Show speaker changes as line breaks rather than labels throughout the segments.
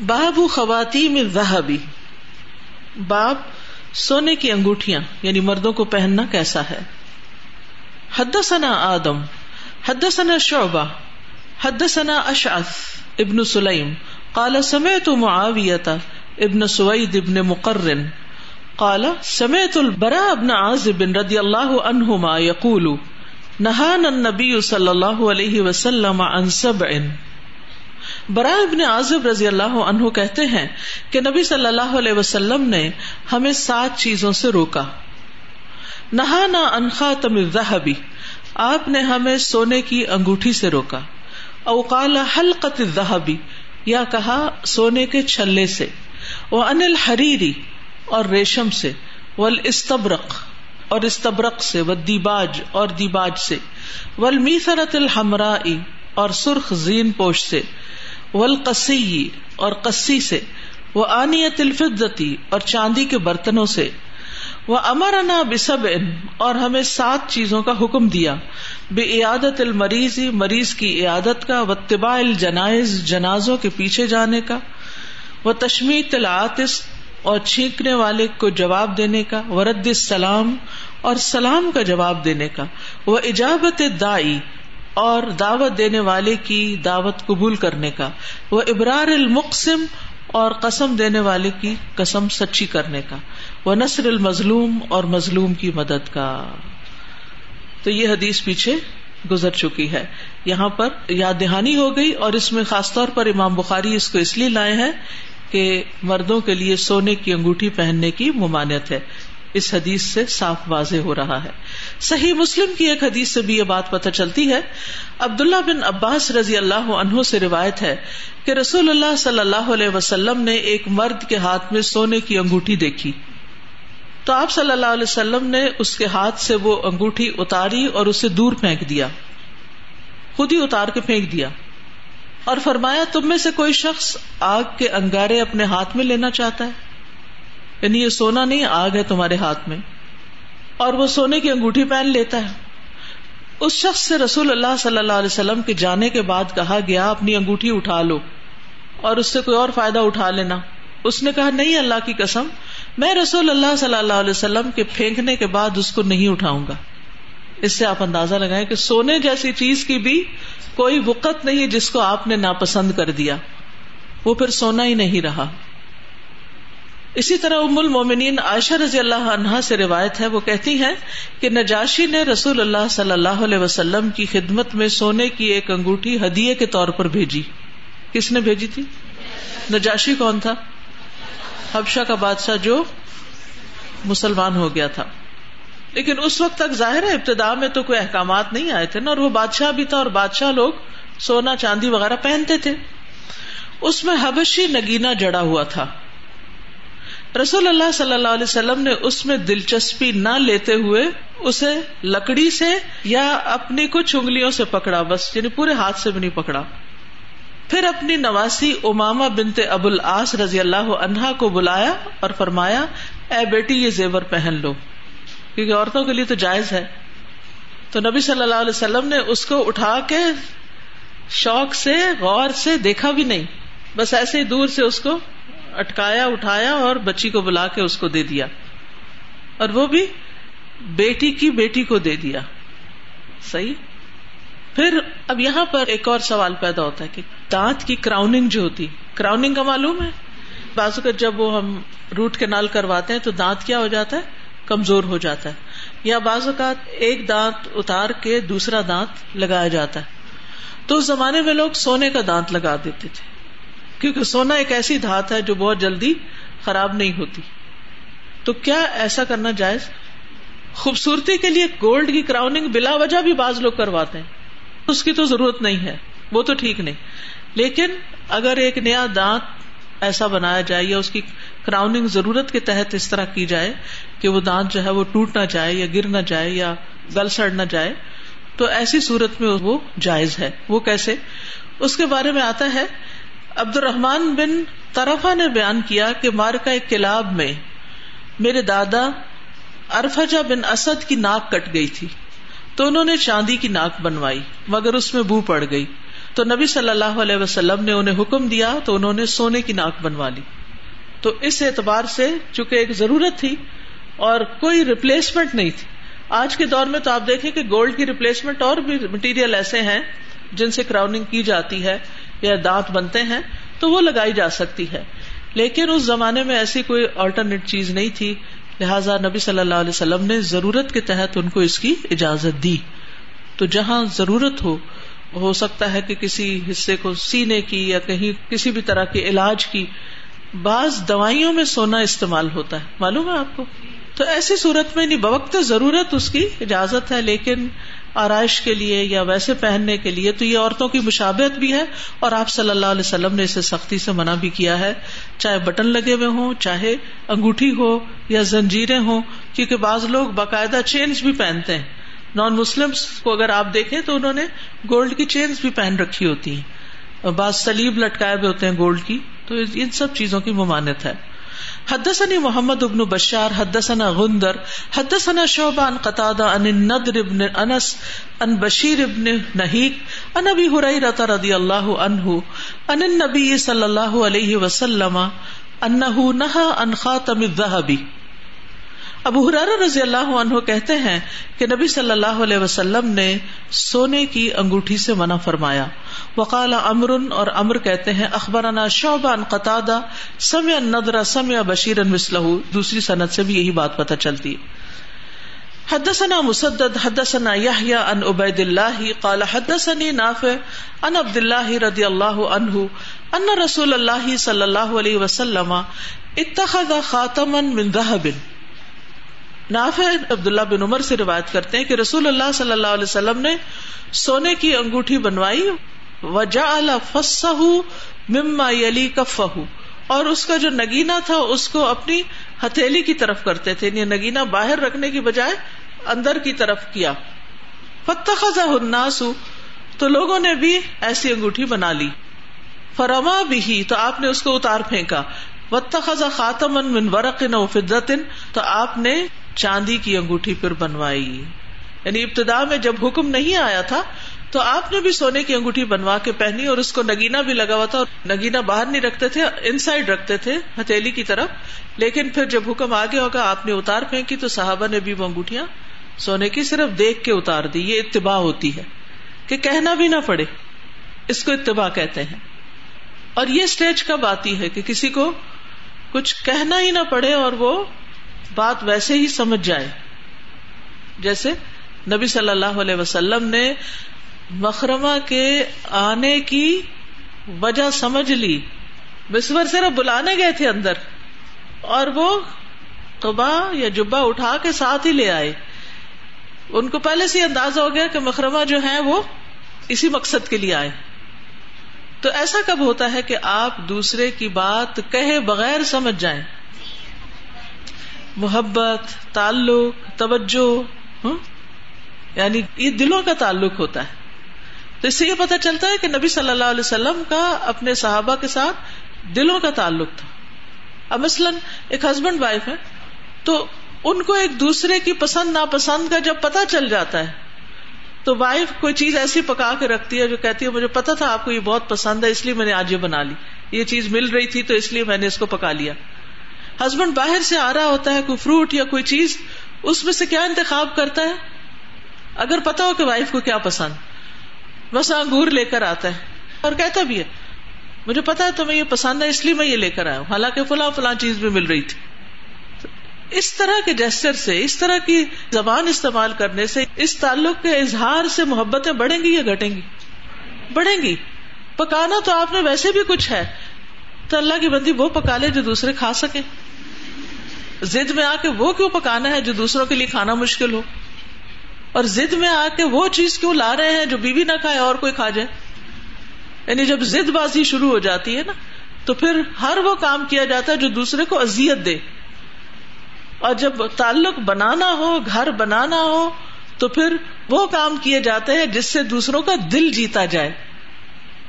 باب خواتین ذہبی باب سونے کی انگوٹھیاں یعنی مردوں کو پہننا کیسا ہے؟ حدثنا آدم، حدثنا شعبہ، حدثنا اشعث ابن سلیم، قال سمعت معاویہ ابن سوید ابن مقرن، قال سمعت البراء ابن عازب رضی اللہ عنہما یقول نہان النبی صلی اللہ علیہ وسلم عن سبع. برا ابن عازب رضی اللہ عنہ کہتے ہیں کہ نبی صلی اللہ علیہ وسلم نے ہمیں سات چیزوں سے روکا۔ نہا نہ انخا تم ذہبی آپ نے ہمیں سونے کی انگوٹھی سے روکا۔ اوقال حلقت ذہبی یا کہا سونے کے چھلے سے۔ وہ انل حریری اور ریشم سے۔ ول استبرق اور استبرق سے و دیباج اور دیباج سے۔ ول میسرت الحمرائی اور سرخ زین پوش سے۔ ولقسی اور کسی سے وہ آنیت الفدتی اور چاندی کے برتنوں سے وہ امرنا بسب اور ہمیں سات چیزوں کا حکم دیا بے عیادت المریضی مریض کی عیادت کا و طباء الجنائز، جنازوں کے پیچھے جانے کا وہ تشمیت العاطس اور چھینکنے والے کو جواب دینے کا، ورد السلام اور سلام کا جواب دینے کا وہ اجابت دائی اور دعوت دینے والے کی دعوت قبول کرنے کا، وہ ابرار المقسم اور قسم دینے والے کی قسم سچی کرنے کا، وہ نصر المظلوم اور مظلوم کی مدد کا۔ تو یہ حدیث پیچھے گزر چکی ہے۔ یہاں پر یاد دہانی ہو گئی اور اس میں خاص طور پر امام بخاری اس کو اس لیے لائے ہیں کہ مردوں کے لیے سونے کی انگوٹھی پہننے کی ممانعت ہے۔ اس حدیث سے صاف واضح ہو رہا ہے۔ صحیح مسلم کی ایک حدیث سے بھی یہ بات پتہ چلتی ہے۔ عبداللہ بن عباس رضی اللہ عنہ سے روایت ہے کہ رسول اللہ صلی اللہ علیہ وسلم نے ایک مرد کے ہاتھ میں سونے کی انگوٹھی دیکھی۔ تو آپ صلی اللہ علیہ وسلم نے اس کے ہاتھ سے وہ انگوٹھی اتاری اور اسے دور پھینک دیا۔ خود ہی اتار کے پھینک دیا۔ اور فرمایا، تم میں سے کوئی شخص آگ کے انگارے اپنے ہاتھ میں لینا چاہتا ہے؟ یعنی یہ سونا نہیں، آگ ہے تمہارے ہاتھ میں۔ اور وہ سونے کی انگوٹھی پہن لیتا ہے۔ اس شخص سے رسول اللہ صلی اللہ علیہ وسلم کے جانے کے بعد کہا گیا، اپنی انگوٹھی اٹھا لو اور اس سے کوئی اور فائدہ اٹھا لینا۔ اس نے کہا، نہیں اللہ کی قسم، میں رسول اللہ صلی اللہ علیہ وسلم کے پھینکنے کے بعد اس کو نہیں اٹھاؤں گا۔ اس سے آپ اندازہ لگائیں کہ سونے جیسی چیز کی بھی کوئی وقت نہیں جس کو آپ نے ناپسند کر دیا۔ وہ پھر سونا ہی نہیں رہا۔ اسی طرح ام المومنین عائشہ رضی اللہ عنہا سے روایت ہے، وہ کہتی ہیں کہ نجاشی نے رسول اللہ صلی اللہ علیہ وسلم کی خدمت میں سونے کی ایک انگوٹھی ہدیے کے طور پر بھیجی۔ کس نے بھیجی تھی؟ نجاشی کون تھا؟ حبشہ کا بادشاہ جو مسلمان ہو گیا تھا۔ لیکن اس وقت تک ظاہر ہے ابتدا میں تو کوئی احکامات نہیں آئے تھے نا، اور وہ بادشاہ بھی تھا اور بادشاہ لوگ سونا چاندی وغیرہ پہنتے تھے۔ اس میں حبشی نگینا جڑا ہوا تھا۔ رسول اللہ صلی اللہ علیہ وسلم نے اس میں دلچسپی نہ لیتے ہوئے اسے لکڑی سے یا اپنی کچھ انگلیوں سے پکڑا، بس یعنی پورے ہاتھ سے بھی نہیں پکڑا۔ پھر اپنی نواسی اماما بنتے ابو العاص رضی اللہ عنہا کو بلایا اور فرمایا، اے بیٹی، یہ زیور پہن لو، کیونکہ عورتوں کے لیے تو جائز ہے۔ تو نبی صلی اللہ علیہ وسلم نے اس کو اٹھا کے شوق سے، غور سے دیکھا بھی نہیں۔ بس ایسے ہی دور سے اس کو اٹکایا، اٹھایا اور بچی کو بلا کے اس کو دے دیا۔ اور وہ بھی بیٹی کی بیٹی کو دے دیا۔ صحیح؟ پھر اب یہاں پر ایک اور سوال پیدا ہوتا ہے کہ دانت کی کراؤننگ جو ہوتی کراؤننگ کا معلوم ہے؟ بازو کا جب وہ ہم روٹ کینال کرواتے ہیں تو دانت کیا ہو جاتا ہے؟ کمزور ہو جاتا ہے۔ یا بعض اوقات ایک دانت اتار کے دوسرا دانت لگایا جاتا ہے۔ تو اس زمانے میں لوگ سونے کا دانت لگا دیتے تھے۔ کیونکہ سونا ایک ایسی دھات ہے جو بہت جلدی خراب نہیں ہوتی۔ تو کیا ایسا کرنا جائز؟ خوبصورتی کے لیے گولڈ کی کراؤنگ بلا وجہ بھی بعض لوگ کرواتے ہیں۔ اس کی تو ضرورت نہیں ہے، وہ تو ٹھیک نہیں۔ لیکن اگر ایک نیا دانت ایسا بنایا جائے یا اس کی کراؤنگ ضرورت کے تحت اس طرح کی جائے کہ وہ دانت جو ہے وہ ٹوٹ نہ جائے یا گر نہ جائے یا گل سڑ نہ جائے، تو ایسی صورت میں وہ جائز ہے۔ وہ کیسے؟ اس کے بارے میں آتا ہے عبد الرحمان بن طرفا نے بیان کیا کہ مارکا کلاب میں میرے دادا ارفجا بن اسد کی ناک کٹ گئی تھی تو انہوں نے چاندی کی ناک بنوائی، مگر اس میں بو پڑ گئی۔ تو نبی صلی اللہ علیہ وسلم نے انہیں حکم دیا تو انہوں نے سونے کی ناک بنوا لی۔ تو اس اعتبار سے چونکہ ایک ضرورت تھی اور کوئی ریپلیسمنٹ نہیں تھی۔ آج کے دور میں تو آپ دیکھیں کہ گولڈ کی ریپلیسمنٹ اور بھی مٹیریل ایسے ہیں جن سے کراؤنگ کی جاتی ہے۔ یا دانت بنتے ہیں، تو وہ لگائی جا سکتی ہے۔ لیکن اس زمانے میں ایسی کوئی آلٹرنیٹ چیز نہیں تھی۔ لہٰذا نبی صلی اللہ علیہ وسلم نے ضرورت کے تحت ان کو اس کی اجازت دی۔ تو جہاں ضرورت ہو ہو سکتا ہے کہ کسی حصے کو سینے کی یا کہیں کسی بھی طرح کے علاج کی بعض دوائیوں میں سونا استعمال ہوتا ہے۔ معلوم ہے آپ کو؟ تو ایسی صورت میں نہیں، بوقت ضرورت اس کی اجازت ہے، لیکن آرائش کے لیے یا ویسے پہننے کے لیے، تو یہ عورتوں کی مشابت بھی ہے اور آپ صلی اللہ علیہ وسلم نے اسے سختی سے منع بھی کیا ہے۔ چاہے بٹن لگے ہوئے ہوں، چاہے انگوٹھی ہو یا زنجیریں ہوں، کیونکہ بعض لوگ باقاعدہ چینج بھی پہنتے ہیں۔ نان مسلم کو اگر آپ دیکھیں تو انہوں نے گولڈ کی چینز بھی پہن رکھی ہوتی ہیں۔ اور بعض سلیب لٹکائے ہوئے ہوتے ہیں گولڈ کی، تو ان سب چیزوں کی ممانت ہے۔ حدثني محمد ابن بشار، حدثنا غندر، حدثنا شعبہ عن قتادہ عن النضر ابن انس، عن بشیر ابن نحیق عن ابی حریرہ رضی اللہ عنہ، عن النبی صلی اللہ علیہ وسلم انه نهى عن خاتم الذهب ابو حرار رضی اللہ عنہ کہتے ہیں کہ نبی صلی اللہ علیہ وسلم نے سونے کی انگوٹھی سے منع فرمایا۔ وقال امر اور امر کہتے ہیں، اخبرنا شعبہ ان قطع سمع ندرا سمع بشیر مسلح دوسری صنعت سے بھی یہی بات پتہ چلتی ہے۔ حدثنا مسدد، حدثنا يحيى عن عبيد الله قال حدثني نافع عن عبد الله رضي الله عنه ان رسول الله صلى الله عليه وسلم اتخذ خاتما من ذهب۔ نافع عبداللہ بن عمر سے روایت کرتے ہیں کہ رسول اللہ صلی اللہ علیہ وسلم نے سونے کی انگوٹھی بنوائی وجا فسہ مما یلی کف اور اس کا جو نگینا تھا اس کو اپنی ہتھیلی کی طرف کرتے تھے یعنی نگینا باہر رکھنے کی بجائے اندر کی طرف کیا۔ فتخذ الناس، تو لوگوں نے بھی ایسی انگوٹھی بنا لی۔ فرما بھی تو آپ نے اس کو اتار پھینکا۔ وتخذ خاتم من ورق و فدت تو آپ نے چاندی کی انگوٹھی پھر بنوائی۔ یعنی ابتدا میں جب حکم نہیں آیا تھا، تو آپ نے بھی سونے کی انگوٹھی بنوا کے پہنی اور اس کو نگینا بھی لگا ہوا تھا اور نگینا باہر نہیں رکھتے تھے ان سائڈ رکھتے تھے، ہتھیلی کی طرف۔ لیکن پھر جب حکم آگے ہوگا، آپ نے اتار پھینکی، تو صحابہ نے بھی وہ انگوٹیاں سونے کی صرف دیکھ کے اتار دی۔ یہ اتباع ہوتی ہے کہ کہنا بھی نہ پڑے، اس کو اتباع کہتے ہیں۔ اور یہ اسٹیج کب آتی ہے کہ کسی کو کچھ کہنا ہی نہ پڑے اور وہ بات ویسے ہی سمجھ جائے۔ جیسے نبی صلی اللہ علیہ وسلم نے مکرما کے آنے کی وجہ سمجھ لی۔ بسور صرف بلانے گئے تھے اندر اور وہ قبا یا جبا اٹھا کے ساتھ ہی لے آئے۔ ان کو پہلے سے اندازہ ہو گیا کہ مکرمہ جو ہے وہ اسی مقصد کے لیے آئے۔ تو ایسا کب ہوتا ہے کہ آپ دوسرے کی بات کہے بغیر سمجھ جائیں؟ محبت، تعلق، توجہ یعنی یہ دلوں کا تعلق ہوتا ہے۔ تو اس سے یہ پتا چلتا ہے کہ نبی صلی اللہ علیہ وسلم کا اپنے صحابہ کے ساتھ دلوں کا تعلق تھا۔ اب مثلاً ایک ہسبینڈ وائف ہے، تو ان کو ایک دوسرے کی پسند ناپسند کا جب پتا چل جاتا ہے، تو وائف کوئی چیز ایسی پکا کے رکھتی ہے جو کہتی ہے، مجھے پتا تھا آپ کو یہ بہت پسند ہے، اس لیے میں نے آج یہ بنا لی۔ یہ چیز مل رہی تھی، تو اس لیے میں نے اس کو پکا لیا۔ ہسبینڈ باہر سے آ رہا ہوتا ہے، کوئی فروٹ یا کوئی چیز، اس میں سے کیا انتخاب کرتا ہے؟ اگر پتا ہو کہ وائف کو کیا پسند۔ بس انگور لے کر آتا ہے۔ اور کہتا بھی ہے، مجھے پتا ہے تمہیں یہ پسند ہے، اس لیے میں یہ لے کر آیا ہوں۔ حالانکہ فلاں فلاں چیز بھی مل رہی تھی۔ اس طرح کے جیسر سے، اس طرح کی زبان استعمال کرنے سے، اس تعلق کے اظہار سے محبتیں بڑھیں گی یا گھٹیں گی؟ بڑھیں گی۔ پکانا تو آپ نے ویسے بھی کچھ ہے۔ تو اللہ کی بندی وہ پکا لے جو دوسرے کھا سکے زد میں آ کے وہ کیوں پکانا ہے جو دوسروں کے لیے کھانا مشکل ہو؟ اور زد میں آ کے وہ چیز کیوں لا رہے ہیں جو بیوی نہ کھائے اور کوئی کھا جائے؟ یعنی جب زد بازی شروع ہو جاتی ہے نا، تو پھر ہر وہ کام کیا جاتا ہے جو دوسرے کو ازیت دے۔ اور جب تعلق بنانا ہو، گھر بنانا ہو، تو پھر وہ کام کیے جاتے ہیں جس سے دوسروں کا دل جیتا جائے۔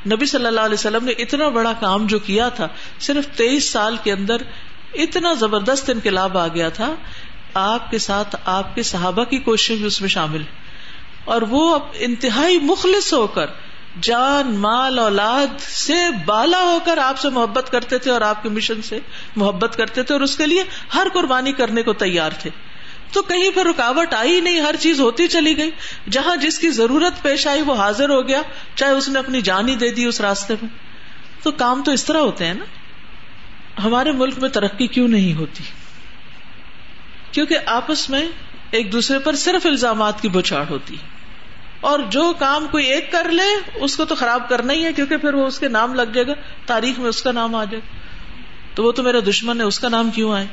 نبی صلی اللہ علیہ وسلم نے اتنا بڑا کام جو کیا تھا، صرف تیئیس سال کے اندر اتنا زبردست انقلاب آ گیا تھا، آپ کے ساتھ آپ کے صحابہ کی کوشش بھی اس میں شامل اور وہ انتہائی مخلص ہو کر، جان، مال، اولاد سے بالا ہو کر آپ سے محبت کرتے تھے اور آپ کے مشن سے محبت کرتے تھے اور اس کے لیے ہر قربانی کرنے کو تیار تھے۔ تو کہیں پہ رکاوٹ آئی نہیں، ہر چیز ہوتی چلی گئی۔ جہاں جس کی ضرورت پیش آئی وہ حاضر ہو گیا، چاہے اس نے اپنی جان ہی دے دی اس راستے میں۔ تو کام تو اس طرح ہوتے ہیں نا۔ ہمارے ملک میں ترقی کیوں نہیں ہوتی؟ کیونکہ آپس میں ایک دوسرے پر صرف الزامات کی بچاڑ ہوتی۔ اور جو کام کوئی ایک کر لے، اس کو تو خراب کرنا ہی ہے، کیونکہ پھر وہ اس کے نام لگ جائے گا، تاریخ میں اس کا نام آ جائے گا۔ تو وہ تو میرا دشمن ہے، اس کا نام کیوں آئے؟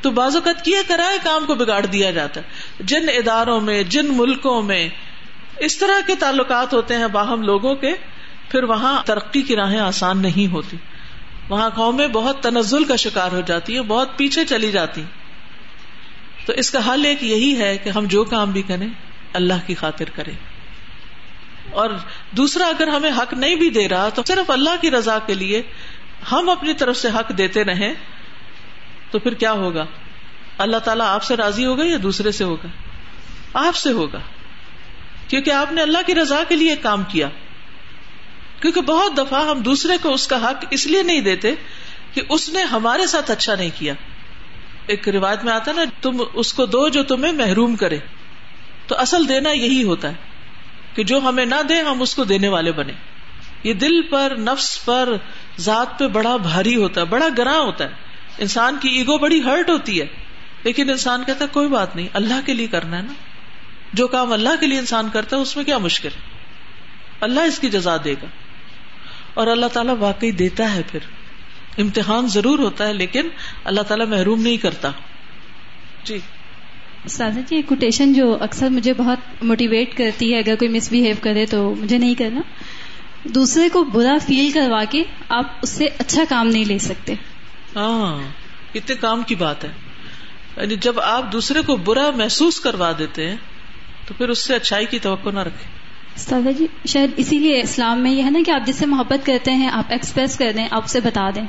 تو بعض اوقات کیا کرائے کام کو بگاڑ دیا جاتا ہے۔ جن اداروں میں، جن ملکوں میں اس طرح کے تعلقات ہوتے ہیں باہم لوگوں کے، پھر وہاں ترقی کی راہیں آسان نہیں ہوتی۔ وہاں قومیں بہت تنزل کا شکار ہو جاتی ہیں بہت پیچھے چلی جاتی۔ تو اس کا حل ایک یہی ہے کہ ہم جو کام بھی کریں، اللہ کی خاطر کریں۔ اور دوسرا، اگر ہمیں حق نہیں بھی دے رہا، تو صرف اللہ کی رضا کے لیے ہم اپنی طرف سے حق دیتے رہیں، تو پھر کیا ہوگا؟ اللہ تعالیٰ آپ سے راضی ہوگا یا دوسرے سے ہوگا؟ آپ سے ہوگا۔ کیونکہ آپ نے اللہ کی رضا کے لیے کام کیا۔ کیونکہ بہت دفعہ ہم دوسرے کو اس کا حق اس لیے نہیں دیتے کہ اس نے ہمارے ساتھ اچھا نہیں کیا۔ ایک روایت میں آتا نا، تم اس کو دو جو تمہیں محروم کرے۔ تو اصل دینا یہی ہوتا ہے کہ جو ہمیں نہ دے، ہم اس کو دینے والے بنے۔ یہ دل پر، نفس پر، ذات پہ بڑا بھاری ہوتا ہے، بڑا گراں ہوتا ہے۔ انسان کی ایگو بڑی ہرٹ ہوتی ہے۔ لیکن انسان کہتا ہے، کوئی بات نہیں، اللہ کے لیے کرنا ہے نا۔ جو کام اللہ کے لیے انسان کرتا ہے، اس میں کیا مشکل ہے؟ اللہ اس کی جزا دے گا۔ اور اللہ تعالیٰ واقعی دیتا ہے پھر۔ امتحان ضرور ہوتا ہے لیکن اللہ تعالیٰ محروم نہیں کرتا۔ جی۔
سادہ جی کوٹیشن جو اکثر مجھے بہت موٹیویٹ کرتی ہے اگر کوئی مس بہیو کرے تو مجھے نہیں کرنا۔ دوسرے کو برا فیل کروا کے آپ اس سے اچھا کام نہیں لے سکتے۔
ہاں اتنے کام کی بات ہے۔ یعنی جب آپ دوسرے کو برا محسوس کروا دیتے ہیں تو پھر اس سے اچھائی کی توقع نہ رکھے
سادہ جی شاید اسی لیے اسلام میں یہ ہے نا کہ آپ جس سے محبت کرتے ہیں، آپ ایکسپریس کر دیں، آپ اسے بتا دیں۔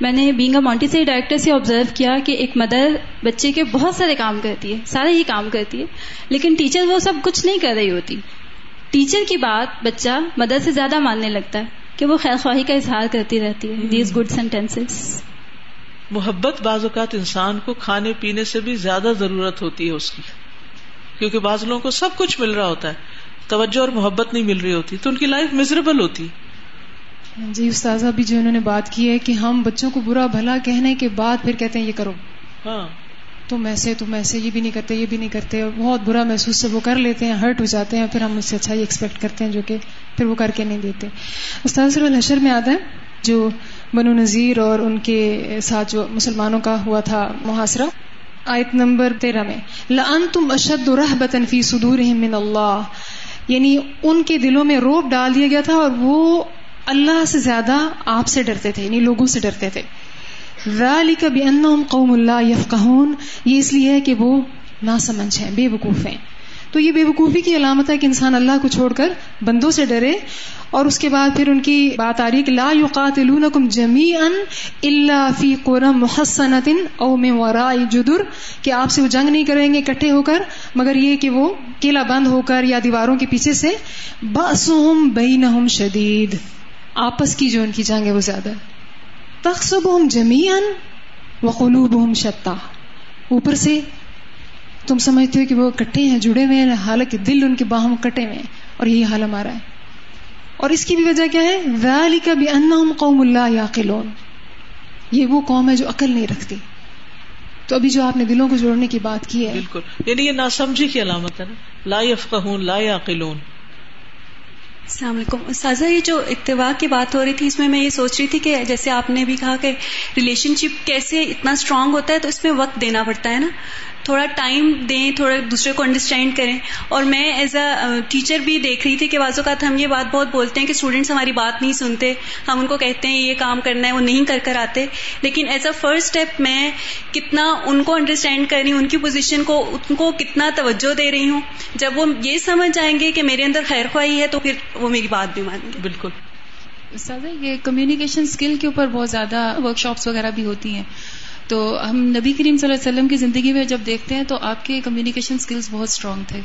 میں نے بینگ اے مونٹی سے ڈائریکٹر سے آبزرو کیا کہ ایک مدر بچے کے بہت سارے کام کرتی ہے، سارے ہی کام کرتی ہے، لیکن ٹیچر وہ سب کچھ نہیں کر رہی ہوتی۔ ٹیچر کی بات بچہ مدر سے زیادہ ماننے لگتا ہے کہ وہ خیر خواہی کا اظہار کرتی رہتی ہے۔ دیز گڈ سینٹینس
محبت بعض اوقات انسان کو کھانے پینے سے بھی زیادہ ضرورت ہوتی ہے اس کی، کیونکہ بعض لوگوں کو سب کچھ مل رہا ہوتا ہے۔ توجہ اور محبت نہیں مل رہی ہوتی تو ان کی لائف مزریبل ہوتی۔
جی استاذہ بھی جو انہوں نے بات کی ہے کہ ہم بچوں کو برا بھلا کہنے کے بعد پھر کہتے ہیں یہ کرو۔ ہاں۔ تم ایسے تم ایسے یہ بھی نہیں کرتے یہ بھی نہیں کرتے۔ بہت برا محسوس سے وہ کر لیتے ہیں ہرٹ ہو جاتے ہیں پھر ہم اس سے اچھا ہی ایکسپیکٹ کرتے ہیں جو کہ پھر وہ کر کے نہیں دیتے۔ استاذ الحشر میں آتا ہے جو بنو نذیر اور ان کے ساتھ جو مسلمانوں کا ہوا تھا محاصرہ؟ آیت نمبر تیرہ میں لن تم اشد فی صدور من اللہ یعنی ان کے دلوں میں روب ڈال دیا گیا تھا اور وہ اللہ سے زیادہ آپ سے ڈرتے تھے یعنی لوگوں سے ڈرتے تھے۔ قوم اللہ یفقہون، یہ اس لیے ہے کہ وہ ناسمجھ ہیں، بے وقوف ہیں۔ تو یہ بے وقوفی کی علامت ہے کہ انسان اللہ کو چھوڑ کر بندوں سے ڈرے اور اس کے بعد پھر ان کی بات آ رہی ہے کہ لا یقاتلونکم جمیعا الا فی قرى محصنۃ او من وراء جدر، کہ آپ سے وہ جنگ نہیں کریں گے، اکٹھے ہو کر، مگر یہ کہ وہ قلعہ بند ہو کر یا دیواروں کے پیچھے سے باسهم بینہم شدید۔ آپس کی جو ان کی جنگ ہے وہ زیادہ تخصبهم جمیعا وقلوبهم شتا اوپر سے تم سمجھتے ہو کہ وہ کٹے ہیں جڑے ہوئے ہیں حالانکہ دل ان کے باہم کٹے ہوئے ہیں اور یہی حال ہمارا ہے۔ اور اس کی بھی وجہ کیا ہے؟ ویلی کا بھی ان قوم اللہ یا یہ وہ قوم ہے جو عقل نہیں رکھتی۔ تو ابھی جو آپ نے دلوں کو جوڑنے کی بات کی ہے۔
بالکل۔ یعنی یہ ناسمجھی کی علامت ہے نا۔ لا یفقہون لا یعقلون
السلام علیکم۔ سازا یہ جو اتباع کی بات ہو رہی تھی اس میں میں یہ سوچ رہی تھی کہ جیسے آپ نے بھی کہا کہ ریلیشن شپ کیسے اتنا اسٹرانگ ہوتا ہے تو اس میں وقت دینا پڑتا ہے نا۔ تھوڑا ٹائم دیں تھوڑا دوسرے کو انڈرسٹینڈ کریں۔ اور میں ایز اے ٹیچر بھی دیکھ رہی تھی کہ بعض اوقات ہم یہ بات بہت بولتے ہیں کہ اسٹوڈینٹس ہماری بات نہیں سنتے۔ ہم ان کو کہتے ہیں یہ کام کرنا ہے وہ نہیں کر کر آتے۔ لیکن ایز اے فرسٹ اسٹیپ میں کتنا ان کو انڈرسٹینڈ کر رہی ہوں ان کی پوزیشن کو ان کو کتنا توجہ دے رہی ہوں۔ جب وہ یہ سمجھ جائیں گے کہ میرے اندر خیر خواہی ہے تو پھر وہ میری بات بھی مانیں گے۔
بالکل۔
سادہ یہ کمیونیکیشن اسکل کے اوپر بہت زیادہ ورک شاپس وغیرہ بھی ہوتی ہیں۔ تو ہم نبی کریم صلی اللہ علیہ وسلم کی زندگی میں جب دیکھتے ہیں تو آپ کے کمیونیکیشن اسکلس بہت اسٹرانگ تھے۔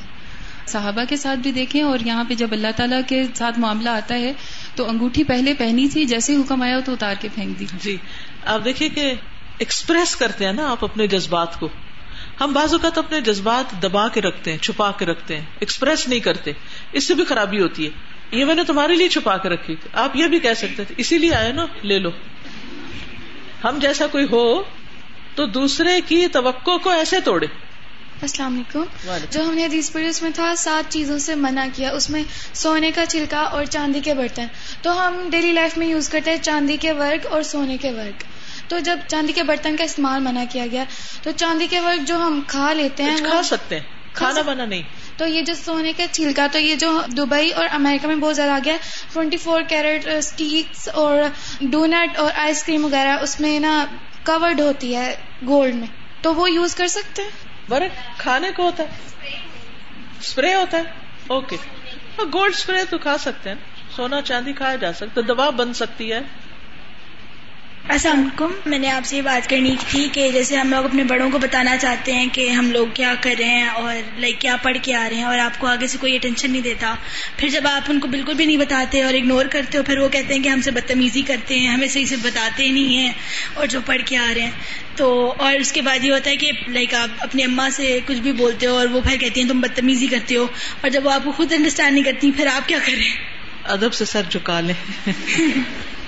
صحابہ کے ساتھ بھی دیکھیں اور یہاں پہ جب اللہ تعالیٰ کے ساتھ معاملہ آتا ہے تو انگوٹھی پہلے پہنی تھی، جیسے حکم آیا تو اتار کے پھینک دی۔
جی آپ دیکھیے کہ ایکسپریس کرتے ہیں نا آپ اپنے جذبات کو۔ ہم بعض اوقات اپنے جذبات دبا کے رکھتے ہیں، چھپا کے رکھتے ہیں ایکسپریس نہیں کرتے۔ اس سے بھی خرابی ہوتی ہے۔ یہ میں نے تمہارے لیے چھپا کے رکھی آپ یہ بھی کہہ سکتے تھے، اسی لیے آئے نا، لے لو۔ ہم جیسا کوئی ہو تو دوسرے کی توقع کو ایسے توڑے۔
السلام علیکم۔ جو ہم نے حدیث پڑھی اس میں تھا سات چیزوں سے منع کیا۔ اس میں سونے کا چھلکا اور چاندی کے برتن۔ تو ہم ڈیلی لائف میں یوز کرتے ہیں چاندی کے ورک اور سونے کے ورک تو جب چاندی کے برتن کا استعمال منع کیا گیا تو چاندی کے ورک جو ہم کھا لیتے ہیں
کھا سکتے ہیں۔ کھانا بنا نہیں۔
تو یہ جو سونے کا چھلکا تو یہ جو دبئی اور امریکہ میں بہت زیادہ آ گیا ٹوینٹی فور کیرٹ اسٹیکس اور ڈونٹ اور آئس کریم وغیرہ اس میں نا کورڈ ہوتی ہے گولڈ میں، تو وہ یوز کر سکتے ہیں؟
برک کھانے کو ہوتا ہے۔ اسپرے ہوتا ہے۔ اوکے گولڈ اسپرے تو کھا سکتے ہیں۔ سونا چاندی کھایا جا سکتا دوا بن سکتی ہے۔
السلام علیکم۔ میں نے آپ سے یہ بات کرنی تھی کہ جیسے ہم لوگ اپنے بڑوں کو بتانا چاہتے ہیں کہ ہم لوگ کیا کر رہے ہیں اور لائک کیا پڑھ کے آ رہے ہیں اور آپ کو آگے سے کوئی اٹینشن نہیں دیتا۔ پھر جب آپ ان کو بالکل بھی نہیں بتاتے اور اگنور کرتے ہو پھر وہ کہتے ہیں کہ ہم سے بدتمیزی کرتے ہیں ہمیں صحیح سے بتاتے نہیں ہیں اور جو پڑھ کے آ رہے ہیں۔ تو اور اس کے بعد یہ ہوتا ہے کہ لائک آپ اپنی اما سے کچھ بھی بولتے ہو اور وہ پھر کہتی ہیں تم بدتمیزی کرتے ہو اور جب وہ آپ کو خود انڈرسٹینڈ نہیں کرتی پھر آپ کیا کریں
ادب سے سر چکا لیں۔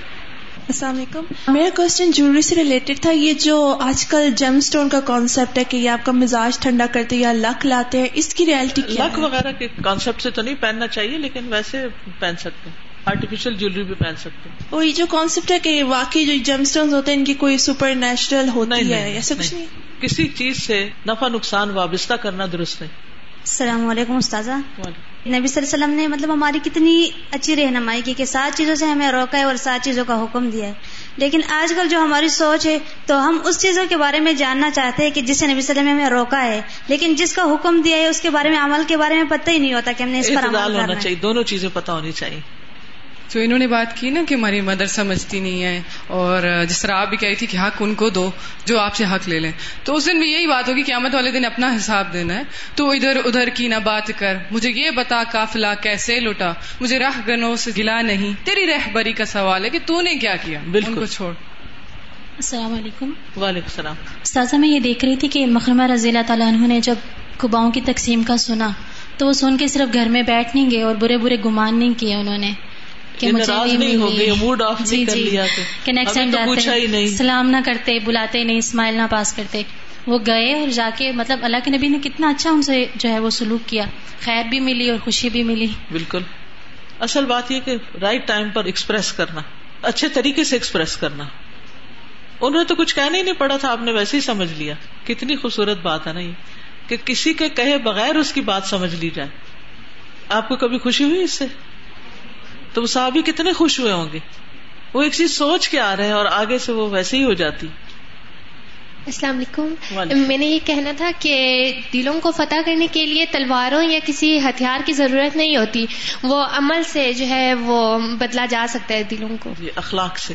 السلام علیکم۔ میرا کوشچن جیولری سے ریلیٹڈ تھا یہ جو آج کل جیم اسٹون کا کانسیپٹ ہے کہ یہ آپ کا مزاج ٹھنڈا کرتے یا لک لاتے ہیں اس کی ریالٹی کیا
لک وغیرہ کے کانسیپٹ سے تو نہیں پہننا چاہیے لیکن ویسے پہن سکتے ہیں۔ آرٹیفیشل جیولری بھی پہن سکتے ہیں۔
اور یہ جو کانسیپٹ ہے کہ واقعی جو جیم اسٹون ہوتے ہیں ان کی کوئی سپر نیچرل ہوتی ہے ایسا کچھ نہیں؟
کسی چیز سے نفع نقصان وابستہ کرنا درست نہیں۔
السلام علیکم استاذہ۔ نبی صلی اللہ علیہ وسلم نے مطلب ہماری کتنی اچھی رہنمائی کی کہ سات چیزوں سے ہمیں روکا ہے اور سات چیزوں کا حکم دیا ہے۔ لیکن آج کل جو ہماری سوچ ہے تو ہم اس چیزوں کے بارے میں جاننا چاہتے ہیں کہ جس سے نبی صلی اللہ علیہ وسلم ہمیں روکا ہے۔ لیکن جس کا حکم دیا ہے اس کے بارے میں عمل کے بارے میں پتہ ہی نہیں ہوتا کہ ہم نے اس پر عمل
ہونا چاہیے دونوں چیزیں پتہ ہونی چاہیے۔
تو انہوں نے بات کی نا کہ ہماری مدر سمجھتی نہیں ہے اور جس طرح آپ بھی کہی تھی کہ حق ان کو دو جو آپ سے حق لے لیں۔ تو اس دن بھی یہی بات ہوگی قیامت والے دن اپنا حساب دینا ہے۔ تو ادھر ادھر کی نہ بات کر۔ مجھے یہ بتا کافلا کیسے لوٹا۔ مجھے راہ گنوں سے گلا نہیں۔ تیری رہ بری کا سوال ہے کہ تو نے کیا کیا؟ بالکل۔ کو چھوڑ۔
السلام علیکم۔
وعلیکم السلام۔
استاذہ میں یہ دیکھ رہی تھی کہ مخرمہ رضی اللہ تعالیٰ عنہ نے جب کباؤں کی تقسیم کا سنا تو وہ سن کے صرف گھر میں بیٹھ نہیں گئے اور برے برے گمان نہیں کیے انہوں نے۔
کہ مجھے نہیں ہو گئی موڈ آف
جی جی۔ کہ نیکسٹ ٹائم جاتے سلام نہ کرتے بلاتے نہیں اسمائل نہ پاس کرتے۔ وہ گئے اور جا کے مطلب اللہ کے نبی نے کتنا اچھا ان سے جو ہے وہ سلوک کیا۔ خیر بھی ملی اور خوشی بھی ملی۔
بالکل۔ اصل بات یہ کہ رائٹ ٹائم پر ایکسپریس کرنا اچھے طریقے سے ایکسپریس کرنا۔ انہوں نے تو کچھ کہنا ہی نہیں پڑا تھا آپ نے ویسے ہی سمجھ لیا۔ کتنی خوبصورت بات ہے نا یہ کہ کسی کے کہے بغیر اس کی بات سمجھ لی جائے۔ آپ کو کبھی خوشی ہوئی اس سے؟ تو وہ صحابی کتنے خوش ہوئے ہوں گے۔ وہ ایک چیز سوچ کے آ رہے ہیں اور آگے سے وہ ویسے ہی ہو جاتی۔
السلام علیکم۔ میں نے یہ کہنا تھا کہ دلوں کو فتح کرنے کے لیے تلواروں یا کسی ہتھیار کی ضرورت نہیں ہوتی۔ وہ عمل سے جو ہے وہ بدلا جا سکتا ہے دلوں کو۔
اخلاق سے۔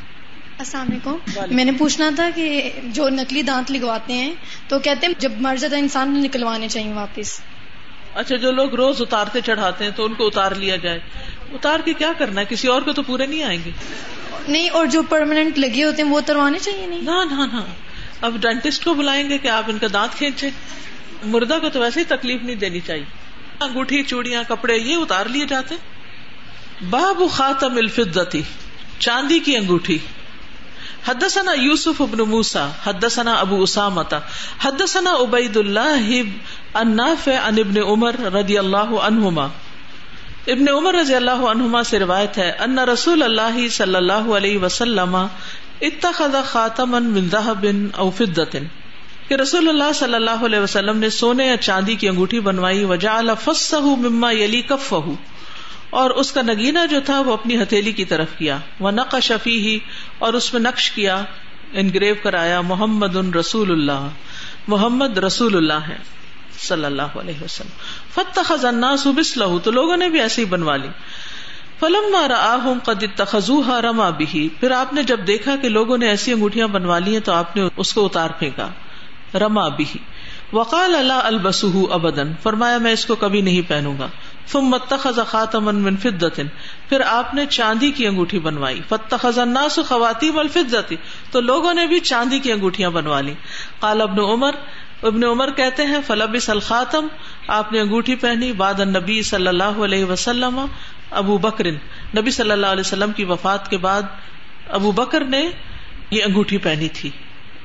السلام علیکم۔ میں نے پوچھنا تھا کہ جو نکلی دانت لگواتے ہیں تو کہتے ہیں جب مر جاتا انسان نکلوانے چاہیے واپس۔
اچھا جو لوگ روز اتارتے چڑھاتے ہیں تو ان کو اتار لیا جائے۔ اتار کے کیا کرنا ہے؟ کسی اور کو تو پورے نہیں آئیں گے۔
نہیں اور جو پرماننٹ لگے ہوتے ہیں وہ اتروانے چاہیے نہیں۔
نہ نہ نہ۔ اب ڈینٹسٹ کو بلائیں گے کہ آپ ان کا دانت کھینچے مردہ کو تو ویسے ہی تکلیف نہیں دینی چاہیے۔ انگوٹھی چوڑیاں کپڑے یہ اتار لیے جاتے باب خاتم الفدتی چاندی کی انگوٹھی۔ حدثنا یوسف ابن موسا حدثنا ابو اسامتا حدثنا عبید اللہ النافع عن ابن عمر رضی اللہ عنہما۔ ابن عمر رضی اللہ عنہما سے روایت ہے، ان رسول اللہ صلی اللہ علیہ وسلم اتخذ خاتما من ذهب او فضه کہ رسول اللہ صلی اللہ علیہ وسلم نے سونے یا چاندی کی انگوٹھی بنوائی، وجعل فصه مما يلي كفه اور اس کا نگینا جو تھا وہ اپنی ہتھیلی کی طرف کیا۔ وہ نقش فیہ، اور اس میں نقش کیا، انگریو کرایا، محمد رسول اللہ۔ محمد رسول اللہ ہے۔ صلی اللہ علیہ وسلم۔ فتح خزانہ سبس لہو تو لوگوں نے بھی ایسے ہی بنوا لی۔ فلم مارا آہم قد تخزوہ رما بھی پھر آپ نے جب دیکھا کہ لوگوں نے ایسی انگوٹیاں بنوا لی ہیں، تو آپ نے اس کو اتار پھینکا۔ رما بھی وقال اللہ البسہ ابدن فرمایا میں اس کو کبھی نہیں پہنوں گا۔ ثم اتخذ خاتما من فضة پھر آپ نے چاندی کی انگوٹھی بنوائی۔ فاتخذ الناس خواتیم الفضة تو لوگوں نے بھی چاندی کی انگوٹھیاں بنوا لی قال ابن عمر ابن عمر کہتے ہیں، فلبس الخاتم، آپ نے انگوٹھی پہنی، بعد النبی صلی اللہ علیہ وسلم، ابو بکر۔ نبی صلی اللہ علیہ وسلم کی وفات کے بعد ابو بکر نے یہ انگوٹھی پہنی تھی۔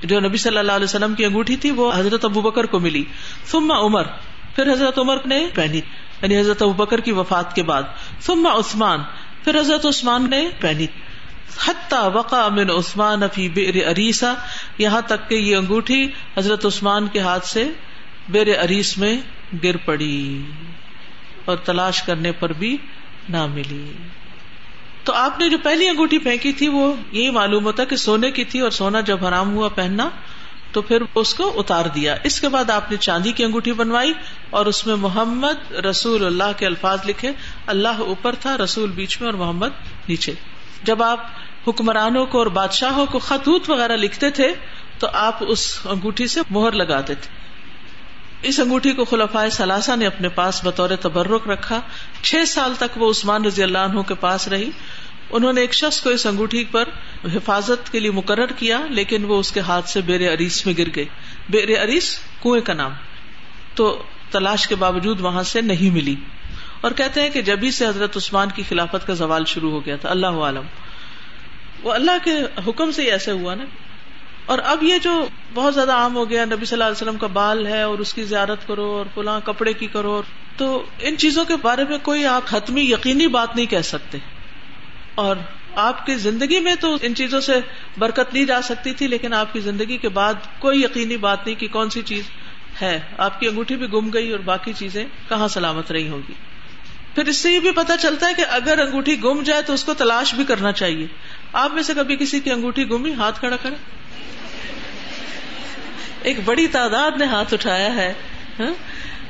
جو نبی صلی اللہ علیہ وسلم کی انگوٹھی تھی، وہ حضرت ابو بکر کو ملی۔ ثم عمر، پھر حضرت عمر نے پہنی یعنی حضرت ابو بکر کی وفات کے بعد۔ ثم عثمان، پھر حضرت عثمان نے پہنی۔ وقع من عثمان فی بئر اریسا یہاں تک کہ یہ انگوٹھی حضرت عثمان کے ہاتھ سے بیر اریس میں گر پڑی اور تلاش کرنے پر بھی نہ ملی۔ تو آپ نے جو پہلی انگوٹھی پھینکی تھی، وہ یہی معلوم ہوتا کہ سونے کی تھی اور سونا جب حرام ہوا پہننا، تو پھر اس کو اتار دیا۔ اس کے بعد آپ نے چاندی کی انگوٹھی بنوائی اور اس میں محمد رسول اللہ کے الفاظ لکھے۔ اللہ اوپر تھا، رسول بیچ میں اور محمد نیچے۔ جب آپ حکمرانوں کو اور بادشاہوں کو خطوط وغیرہ لکھتے تھے، تو آپ اس انگوٹھی سے مہر لگاتے تھے۔ اس انگوٹھی کو خلفائے سلاسا نے اپنے پاس بطور تبرک رکھا۔ چھ سال تک وہ عثمان رضی اللہ عنہ کے پاس رہی۔ انہوں نے ایک شخص کو اس انگوٹھی پر حفاظت کے لیے مقرر کیا، لیکن وہ اس کے ہاتھ سے بیر اریس میں گر گئی۔ بیر اریس کنویں کا نام۔ تو تلاش کے باوجود وہاں سے نہیں ملی۔ اور کہتے ہیں کہ جبھی سے حضرت عثمان کی خلافت کا زوال شروع ہو گیا تھا، اللہ عالم۔ وہ اللہ کے حکم سے ہی ایسے ہوا نا۔ اور اب یہ جو بہت زیادہ عام ہو گیا، نبی صلی اللہ علیہ وسلم کا بال ہے اور اس کی زیارت کرو اور فلاں کپڑے کی کرو تو ان چیزوں کے بارے میں کوئی آپ حتمی یقینی بات نہیں کہہ سکتے۔ اور آپ کی زندگی میں تو ان چیزوں سے برکت لی جا سکتی تھی، لیکن آپ کی زندگی کے بعد کوئی یقینی بات نہیں کہ کون سی چیز ہے۔ آپ کی انگوٹھی بھی گم گئی اور باقی چیزیں کہاں سلامت رہی ہوگی پھر اس سے یہ بھی پتا چلتا ہے کہ اگر انگوٹھی گم جائے تو اس کو تلاش بھی کرنا چاہیے۔ آپ میں سے کبھی کسی کی انگوٹھی گمی؟ ہاتھ کھڑا کرے ایک بڑی تعداد نے ہاتھ اٹھایا ہے ہاں؟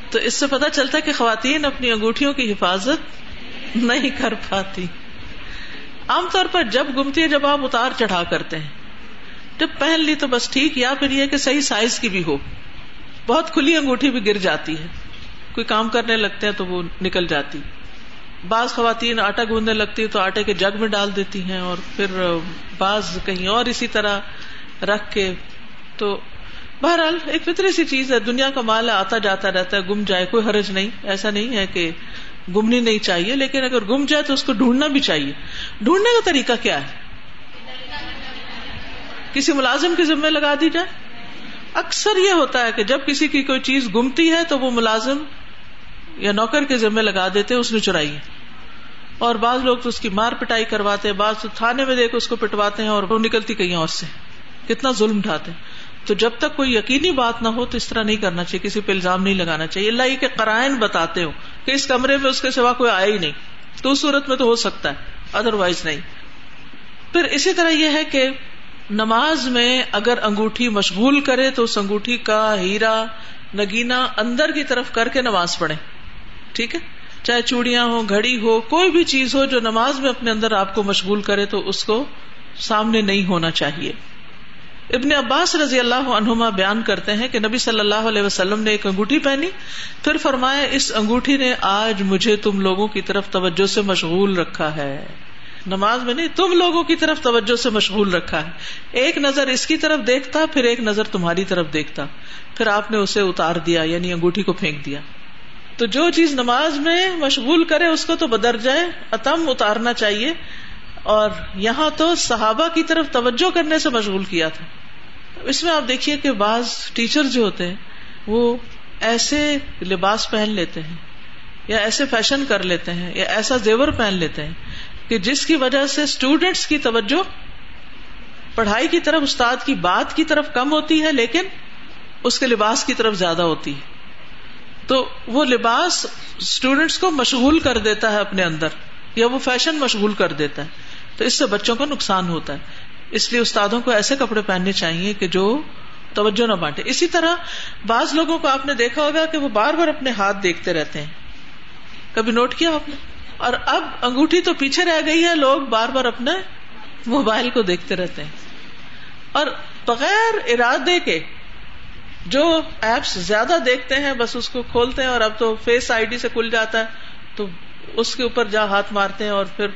تو اس سے پتا چلتا ہے کہ خواتین اپنی انگوٹھیوں کی حفاظت نہیں کر پاتی۔ عام طور پر جب گمتی ہے، جب آپ اتار چڑھا کرتے ہیں۔ جب پہن لی تو بس ٹھیک، یا پھر یہ کہ صحیح سائز کی بھی ہو۔ بہت کھلی انگوٹھی بھی گر جاتی ہے۔ کوئی کام کرنے لگتے ہیں تو وہ نکل جاتی۔ بعض خواتین آٹا گوندنے لگتی تو آٹے کے جگ میں ڈال دیتی ہیں اور پھر بعض کہیں اور اسی طرح رکھ کے۔ تو بہرحال ایک فطری سی چیز ہے، دنیا کا مال آتا جاتا رہتا ہے، گم جائے، کوئی حرج نہیں۔ ایسا نہیں ہے کہ گمنی نہیں چاہیے، لیکن اگر گم جائے تو اس کو ڈھونڈنا بھی چاہیے۔ ڈھونڈنے کا طریقہ کیا ہے؟ کسی ملازم کے ذمے لگا دی جائے۔ اکثر یہ ہوتا ہے کہ جب کسی کی کوئی چیز گمتی ہے تو وہ ملازم یا نوکر کے ذمے لگا دیتے، اس نے چرائی۔ اور بعض لوگ تو اس کی مار پٹائی کرواتے ہیں بعض تھانے میں دیکھ اس کو پٹواتے ہیں اور وہ نکلتی کہیں اور سے۔ کتنا ظلم اٹھاتے ہیں تو جب تک کوئی یقینی بات نہ ہو تو اس طرح نہیں کرنا چاہیے، کسی پہ الزام نہیں لگانا چاہیے۔ اللہ یہ کہ قرائن بتاتے ہو کہ اس کمرے میں اس کے سوا کوئی آیا ہی نہیں۔ تو اس صورت میں تو ہو سکتا ہے ادر وائز نہیں۔ پھر اسی طرح یہ ہے کہ نماز میں اگر انگوٹھی مشغول کرے تو اس انگوٹھی کا ہیرا نگینا اندر کی طرف کر کے نماز پڑھے۔ ٹھیک ہے؟ چاہے چوڑیاں ہو گھڑی ہو، کوئی بھی چیز ہو جو نماز میں اپنے اندر آپ کو مشغول کرے تو اس کو سامنے نہیں ہونا چاہیے۔ ابن عباس رضی اللہ عنہما بیان کرتے ہیں کہ نبی صلی اللہ علیہ وسلم نے ایک انگوٹھی پہنی، پھر فرمایا، اس انگوٹھی نے آج مجھے تم لوگوں کی طرف توجہ سے مشغول رکھا ہے۔ نماز میں نہیں، تم لوگوں کی طرف توجہ سے مشغول رکھا ہے۔ ایک نظر اس کی طرف دیکھتا، پھر ایک نظر تمہاری طرف دیکھتا۔ پھر آپ نے اسے اتار دیا یعنی انگوٹھی کو پھینک دیا۔ تو جو چیز نماز میں مشغول کرے اس کو تو بدر جائے اتم اتارنا چاہیے۔ اور یہاں تو صحابہ کی طرف توجہ کرنے سے مشغول کیا تھا۔ اس میں آپ دیکھیے کہ بعض ٹیچر جو ہوتے ہیں، وہ ایسے لباس پہن لیتے ہیں، یا ایسے فیشن کر لیتے ہیں، یا ایسا زیور پہن لیتے ہیں کہ جس کی وجہ سے اسٹوڈینٹس کی توجہ، پڑھائی کی طرف، استاد کی بات کی طرف کم ہوتی ہے، لیکن اس کے لباس کی طرف زیادہ ہوتی ہے۔ تو وہ لباس اسٹوڈینٹس کو مشغول کر دیتا ہے اپنے اندر، یا وہ فیشن مشغول کر دیتا ہے۔ تو اس سے بچوں کو نقصان ہوتا ہے۔ اس لیے استادوں کو ایسے کپڑے پہننے چاہیے کہ جو توجہ نہ بانٹے۔ اسی طرح بعض لوگوں کو آپ نے دیکھا ہوگا کہ وہ بار بار اپنے ہاتھ دیکھتے رہتے ہیں۔ کبھی نوٹ کیا آپ نے؟ اور اب انگوٹھی تو پیچھے رہ گئی ہے، لوگ بار بار اپنے موبائل کو دیکھتے رہتے ہیں۔ اور بغیر ارادے کے جو ایپس زیادہ دیکھتے ہیں، بس اس کو کھولتے ہیں اور اب تو فیس آئی ڈی سے کھل جاتا ہے، تو اس کے اوپر جا ہاتھ مارتے ہیں اور پھر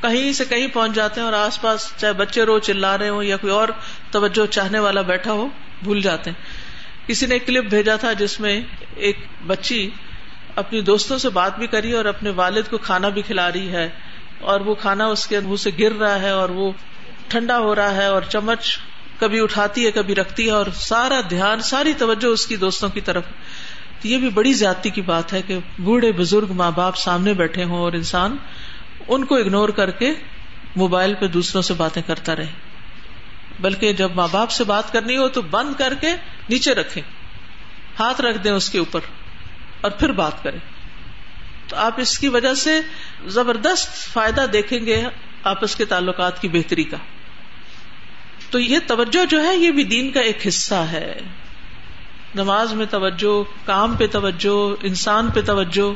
کہیں سے کہیں پہنچ جاتے ہیں اور آس پاس چاہے بچے رو چلا رہے ہوں یا کوئی اور توجہ چاہنے والا بیٹھا ہو، بھول جاتے ہیں۔ کسی نے ایک کلپ بھیجا تھا جس میں ایک بچی اپنی دوستوں سے بات بھی کری اور اپنے والد کو کھانا بھی کھلا رہی ہے اور وہ کھانا اس کے منہ سے گر رہا ہے اور وہ ٹھنڈا ہو رہا ہے اور چمچ کبھی اٹھاتی ہے، کبھی رکھتی ہے اور سارا دھیان، ساری توجہ اس کی دوستوں کی طرف. یہ بھی بڑی زیادتی کی بات ہے کہ بوڑھے بزرگ ماں باپ سامنے بیٹھے ہوں اور انسان ان کو اگنور کر کے موبائل پہ دوسروں سے باتیں کرتا رہے۔ بلکہ جب ماں باپ سے بات کرنی ہو تو بند کر کے نیچے رکھے ہاتھ رکھ دیں اس کے اوپر اور پھر بات کریں۔ تو آپ اس کی وجہ سے زبردست فائدہ دیکھیں گے آپس کے تعلقات کی بہتری کا۔ تو یہ توجہ جو ہے یہ بھی دین کا ایک حصہ ہے۔ نماز میں توجہ، کام پہ توجہ، انسان پہ توجہ۔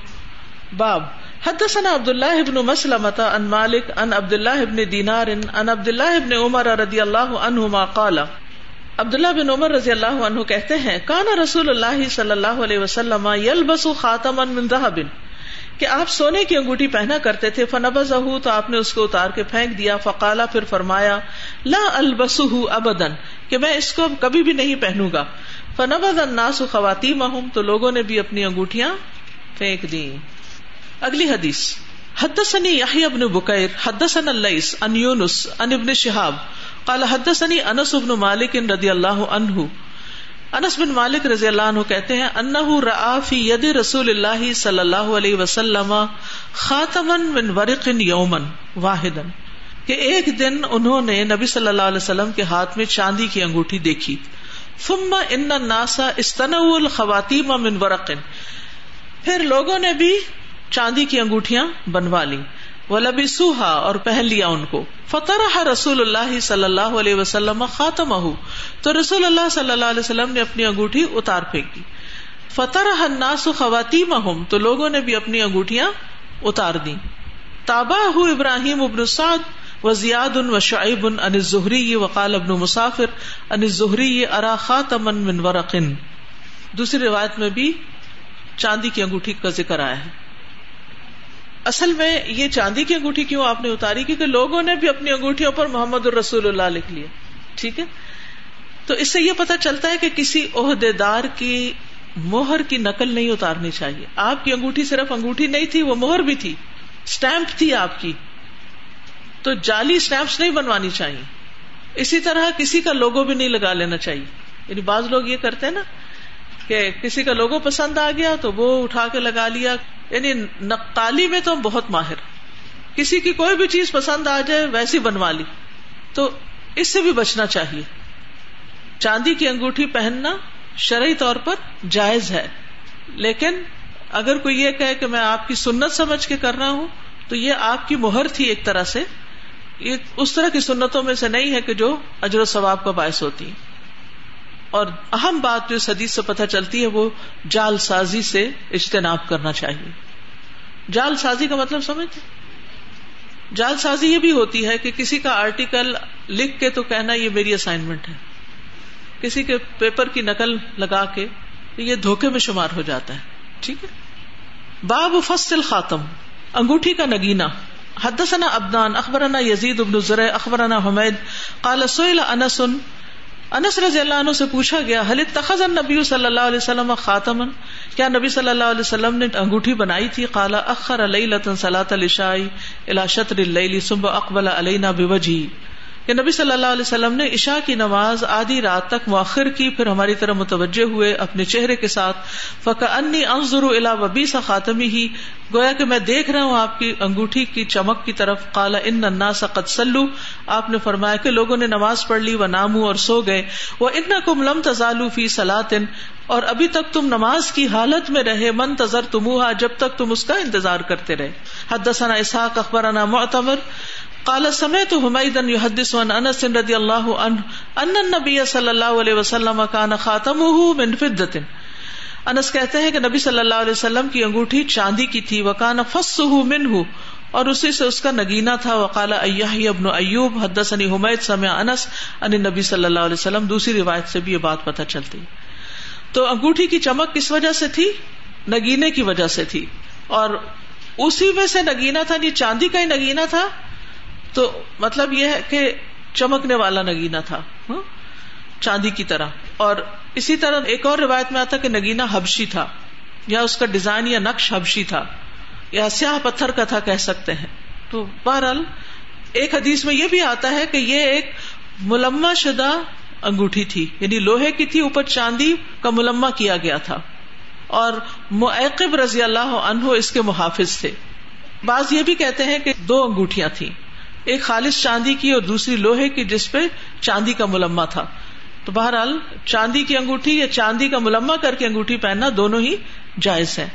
باب، حدثنا عبد الله بن مسلمة عن مالك عن عبد الله بن دينار عن عبد الله بن عمر رضي الله عنهما قال۔ عبد الله بن عمر رضی اللہ عنہ کہتے ہیں، کان رسول اللہ صلی اللہ علیہ وسلم یلبس خاتما من ذهب کہ آپ سونے کی انگوٹھی پہنا کرتے تھے فنبذہ تو آپ نے اس کو اتار کے پھینک دیا فقالا پھر فرمایا، لا البسه ابدا کہ میں اس کو کبھی بھی نہیں پہنوں گا۔ فنبذ الناس خواتیمهم تو لوگوں نے بھی اپنی انگوٹھیاں پھینک دی اگلی حدیث حدثني يحيى بن بكير حدثنا الليث، عن يونس عن ابن شهاب قال حدثني انس بن مالك رضي الله عنه انس بن مالک رضی اللہ عنہ کہتے ہیں انه راى في يد رسول الله صلی اللہ علیہ وسلم خاتما من ورق يوما واحدا، کہ ایک دن انہوں نے نبی صلی اللہ علیہ وسلم کے ہاتھ میں چاندی کی انگوٹھی دیکھی۔ ثم ان الناس استنوا الخواتيم من ورق۔ پھر لوگوں نے بھی چاندی کی انگوٹھیاں بنوا لی وہ لبی سوہا اور پہن لیا ان کو۔ فتح رسول اللہ صلی اللہ علیہ وسلم خاتم تو رسول اللہ صلی اللہ علیہ وسلم نے اپنی انگوٹھی اتار پھینکی۔ فتح الناس خواتیم تو لوگوں نے بھی اپنی انگوٹھیاں اتار دی تابا ابراہیم ابن سعد و زیاد و شعیب ان ظہری وقال ابن مسافر ان ظہری ارا خاتم من ورقن دوسری روایت میں بھی چاندی کی انگوٹھی کا ذکر آیا ہے۔ اصل میں یہ چاندی کی انگوٹھی کیوں آپ نے اتاری؟ کیونکہ لوگوں نے بھی اپنی انگوٹھیوں پر محمد الرسول اللہ لکھ لیا ٹھیک ہے؟ تو اس سے یہ پتا چلتا ہے کہ کسی عہدے دار کی مہر کی نقل نہیں اتارنی چاہیے۔ آپ کی انگوٹھی صرف انگوٹھی نہیں تھی، وہ مہر بھی تھی۔ اسٹمپ تھی آپ کی۔ تو جعلی اسٹمپس نہیں بنوانی چاہیے۔ اسی طرح کسی کا لوگو بھی نہیں لگا لینا چاہیے۔ یعنی بعض لوگ یہ کرتے ہیں نا کہ کسی کا لوگو پسند آ گیا تو وہ اٹھا کے لگا لیا۔ یعنی نقالی میں تو ہم بہت ماہر کسی کی کوئی بھی چیز پسند آ جائے ویسی بنوا لی۔ تو اس سے بھی بچنا چاہیے۔ چاندی کی انگوٹھی پہننا شرعی طور پر جائز ہے۔ لیکن اگر کوئی یہ کہے کہ میں آپ کی سنت سمجھ کے کر رہا ہوں، تو یہ آپ کی مہر تھی ایک طرح سے۔ یہ اس طرح کی سنتوں میں سے نہیں ہے کہ جو اجر و ثواب کا باعث ہوتی۔ اور اہم بات جو حدیث سے پتہ چلتی ہے، وہ جال سازی سے اجتناب کرنا چاہیے۔ جال سازی کا مطلب سمجھتے جال سازی یہ بھی ہوتی ہے کہ کسی کا آرٹیکل لکھ کے تو کہنا یہ میری اسائنمنٹ ہے۔ کسی کے پیپر کی نقل لگا کے یہ دھوکے میں شمار ہو جاتا ہے۔ ٹھیک ہے؟ باب فصل خاتم انگوٹھی کا نگینا حدثنا ابدان اخبرنا یزید ابن زرع، اخبرنا حمید۔ قال سئل انس انس رضی اللہ عنہ سے پوچھا گیا حل تخذ نبی صلی اللہ علیہ وسلم خاتمن کیا نبی صلی اللہ علیہ وسلم نے انگوٹھی بنائی تھی؟ قالا، اخر علیہ لطن صلاۃ الشائی الاشتر اللیل ثم اقبل علینا بوجہی. کہ نبی صلی اللہ علیہ وسلم نے عشاء کی نماز آدھی رات تک مؤخر کی، پھر ہماری طرح متوجہ ہوئے اپنے چہرے کے ساتھ۔ فقا انی انظر الا وبی سا خاتمی ہی گویا کہ میں دیکھ رہا ہوں آپ کی انگوٹھی کی چمک کی طرف۔ کالا ان ننا قد سلو آپ نے فرمایا کہ لوگوں نے نماز پڑھ لی وہ نامو اور سو گئے۔ وہ ان کم لم تزالو فی سلاطن اور ابھی تک تم نماز کی حالت میں رہے۔ من تذر تمہا جب تک تم اس کا انتظار کرتے رہے۔ حدثنا اسحاق، اخبرنا معتمر۔ قال سمعت حميدا يحدث عن انس رضي الله عنه ان النبي صلى الله عليه وسلم كان خاتمه من فضه انس کہتے ہیں کہ نبی صلی اللہ علیہ وسلم کی انگوٹھی چاندی کی تھی وکان فصه منه اور اسی سے اس کا نگینا تھا، وقال ایحیی ابن ایوب حدثني حمید، سمع انس، ان النبي صلی اللہ علیہ وسلم، دوسری روایت سے بھی یہ بات پتہ چلتی۔ تو انگوٹھی کی چمک کس وجہ سے تھی؟ نگینے کی وجہ سے تھی۔ اور اسی میں سے نگینا تھا نہیں چاندی کا ہی نگینا تھا تو مطلب یہ ہے کہ چمکنے والا نگینا تھا چاندی کی طرح۔ اور اسی طرح ایک اور روایت میں آتا کہ نگینا حبشی تھا، یا اس کا ڈیزائن یا نقش حبشی تھا، یا سیاہ پتھر کا تھا کہہ سکتے ہیں۔ تو بہرحال ایک حدیث میں یہ بھی آتا ہے کہ یہ ایک ملما شدہ انگوٹھی تھی یعنی لوہے کی تھی، اوپر چاندی کا ملما کیا گیا تھا۔ اور معقب رضی اللہ عنہ اس کے محافظ تھے۔ بعض یہ بھی کہتے ہیں کہ دو انگوٹیاں تھیں۔ ایک خالص چاندی کی اور دوسری لوہے کی جس پہ چاندی کا ملما تھا۔ تو بہرحال چاندی کی انگوٹھی یا چاندی کا ملما کر کے انگوٹھی پہننا دونوں ہی جائز ہے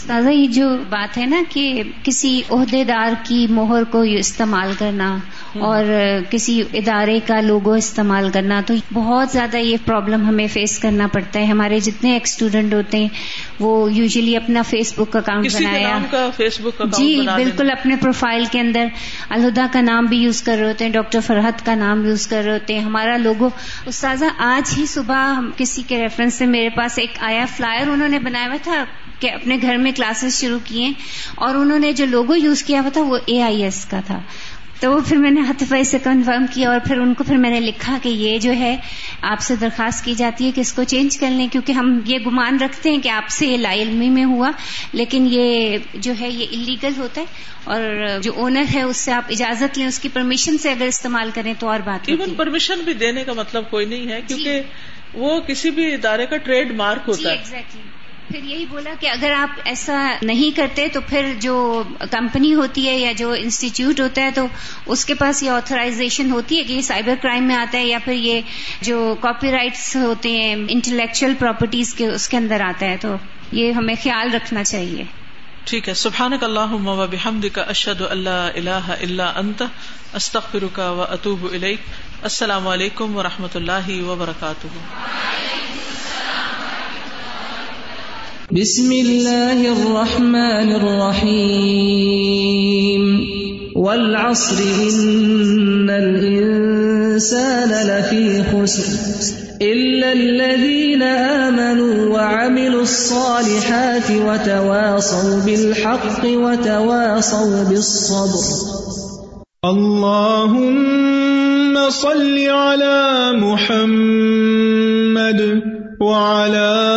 دادا یہ جو بات ہے نا کہ کسی عہدے دار کی مہر کو استعمال کرنا اور کسی ادارے کا لوگو استعمال کرنا تو بہت زیادہ یہ پرابلم ہمیں فیس کرنا پڑتا ہے۔ ہمارے جتنے ایک اسٹوڈینٹ ہوتے ہیں وہ یوزلی اپنا فیس بک اکاؤنٹ بنایا۔
فیس بک
جی بالکل اپنے پروفائل کے اندر الہدا کا نام بھی یوز کر رہے ہوتے ہیں ڈاکٹر فرحت کا نام یوز کر رہے ہوتے ہیں۔ ہمارا لوگو استاذہ آج ہی صبح کسی کے ریفرنس سے میرے پاس ایک آیا فلائر انہوں نے بنایا ہوا تھا۔ کہ اپنے گھر میں کلاسز شروع کیے اور انہوں نے جو لوگو یوز کیا ہوا تھا وہ اے آئی ایس کا تھا۔ تو وہ پھر میں نے ہتھفائی سے کنفرم کیا اور پھر ان کو پھر میں نے لکھا کہ یہ جو ہے آپ سے درخواست کی جاتی ہے کہ اس کو چینج کر لیں کیونکہ ہم یہ گمان رکھتے ہیں کہ آپ سے یہ لا علمی میں ہوا۔ لیکن یہ جو ہے یہ انلیگل ہوتا ہے اور جو اونر ہے اس سے آپ اجازت لیں اس کی پرمیشن سے اگر استعمال کریں تو اور بات
ایون پرمیشن بھی دینے کا مطلب کوئی نہیں ہے کیونکہ جی. وہ کسی بھی ادارے کا ٹریڈ مارک ہوتا
جی, ہے پھر یہی بولا کہ اگر آپ ایسا نہیں کرتے تو پھر جو کمپنی ہوتی ہے یا جو انسٹیٹیوٹ ہوتا ہے تو اس کے پاس یہ آتھرائزیشن ہوتی ہے کہ یہ سائبر کرائم میں آتا ہے یا پھر یہ جو کاپی رائٹس ہوتے ہیں انٹلیکچل پراپرٹیز کے، اس کے اندر آتا ہے تو یہ ہمیں خیال رکھنا چاہیے۔
ٹھیک ہے۔ سبحان کا اللہ بحمد کا اشد اللہ اللہ اللہ انت استخر و اطوب السلام علیکم و رحمۃ اللہ وبرکاتہ۔
بسم الله الرحمن الرحيم. والعصر، إن الإنسان لفي خسر. إلا الذين آمنوا وعملوا الصالحات وتواصوا بالحق وتواصوا بالصبر.
اللهم صل على محمد وعلى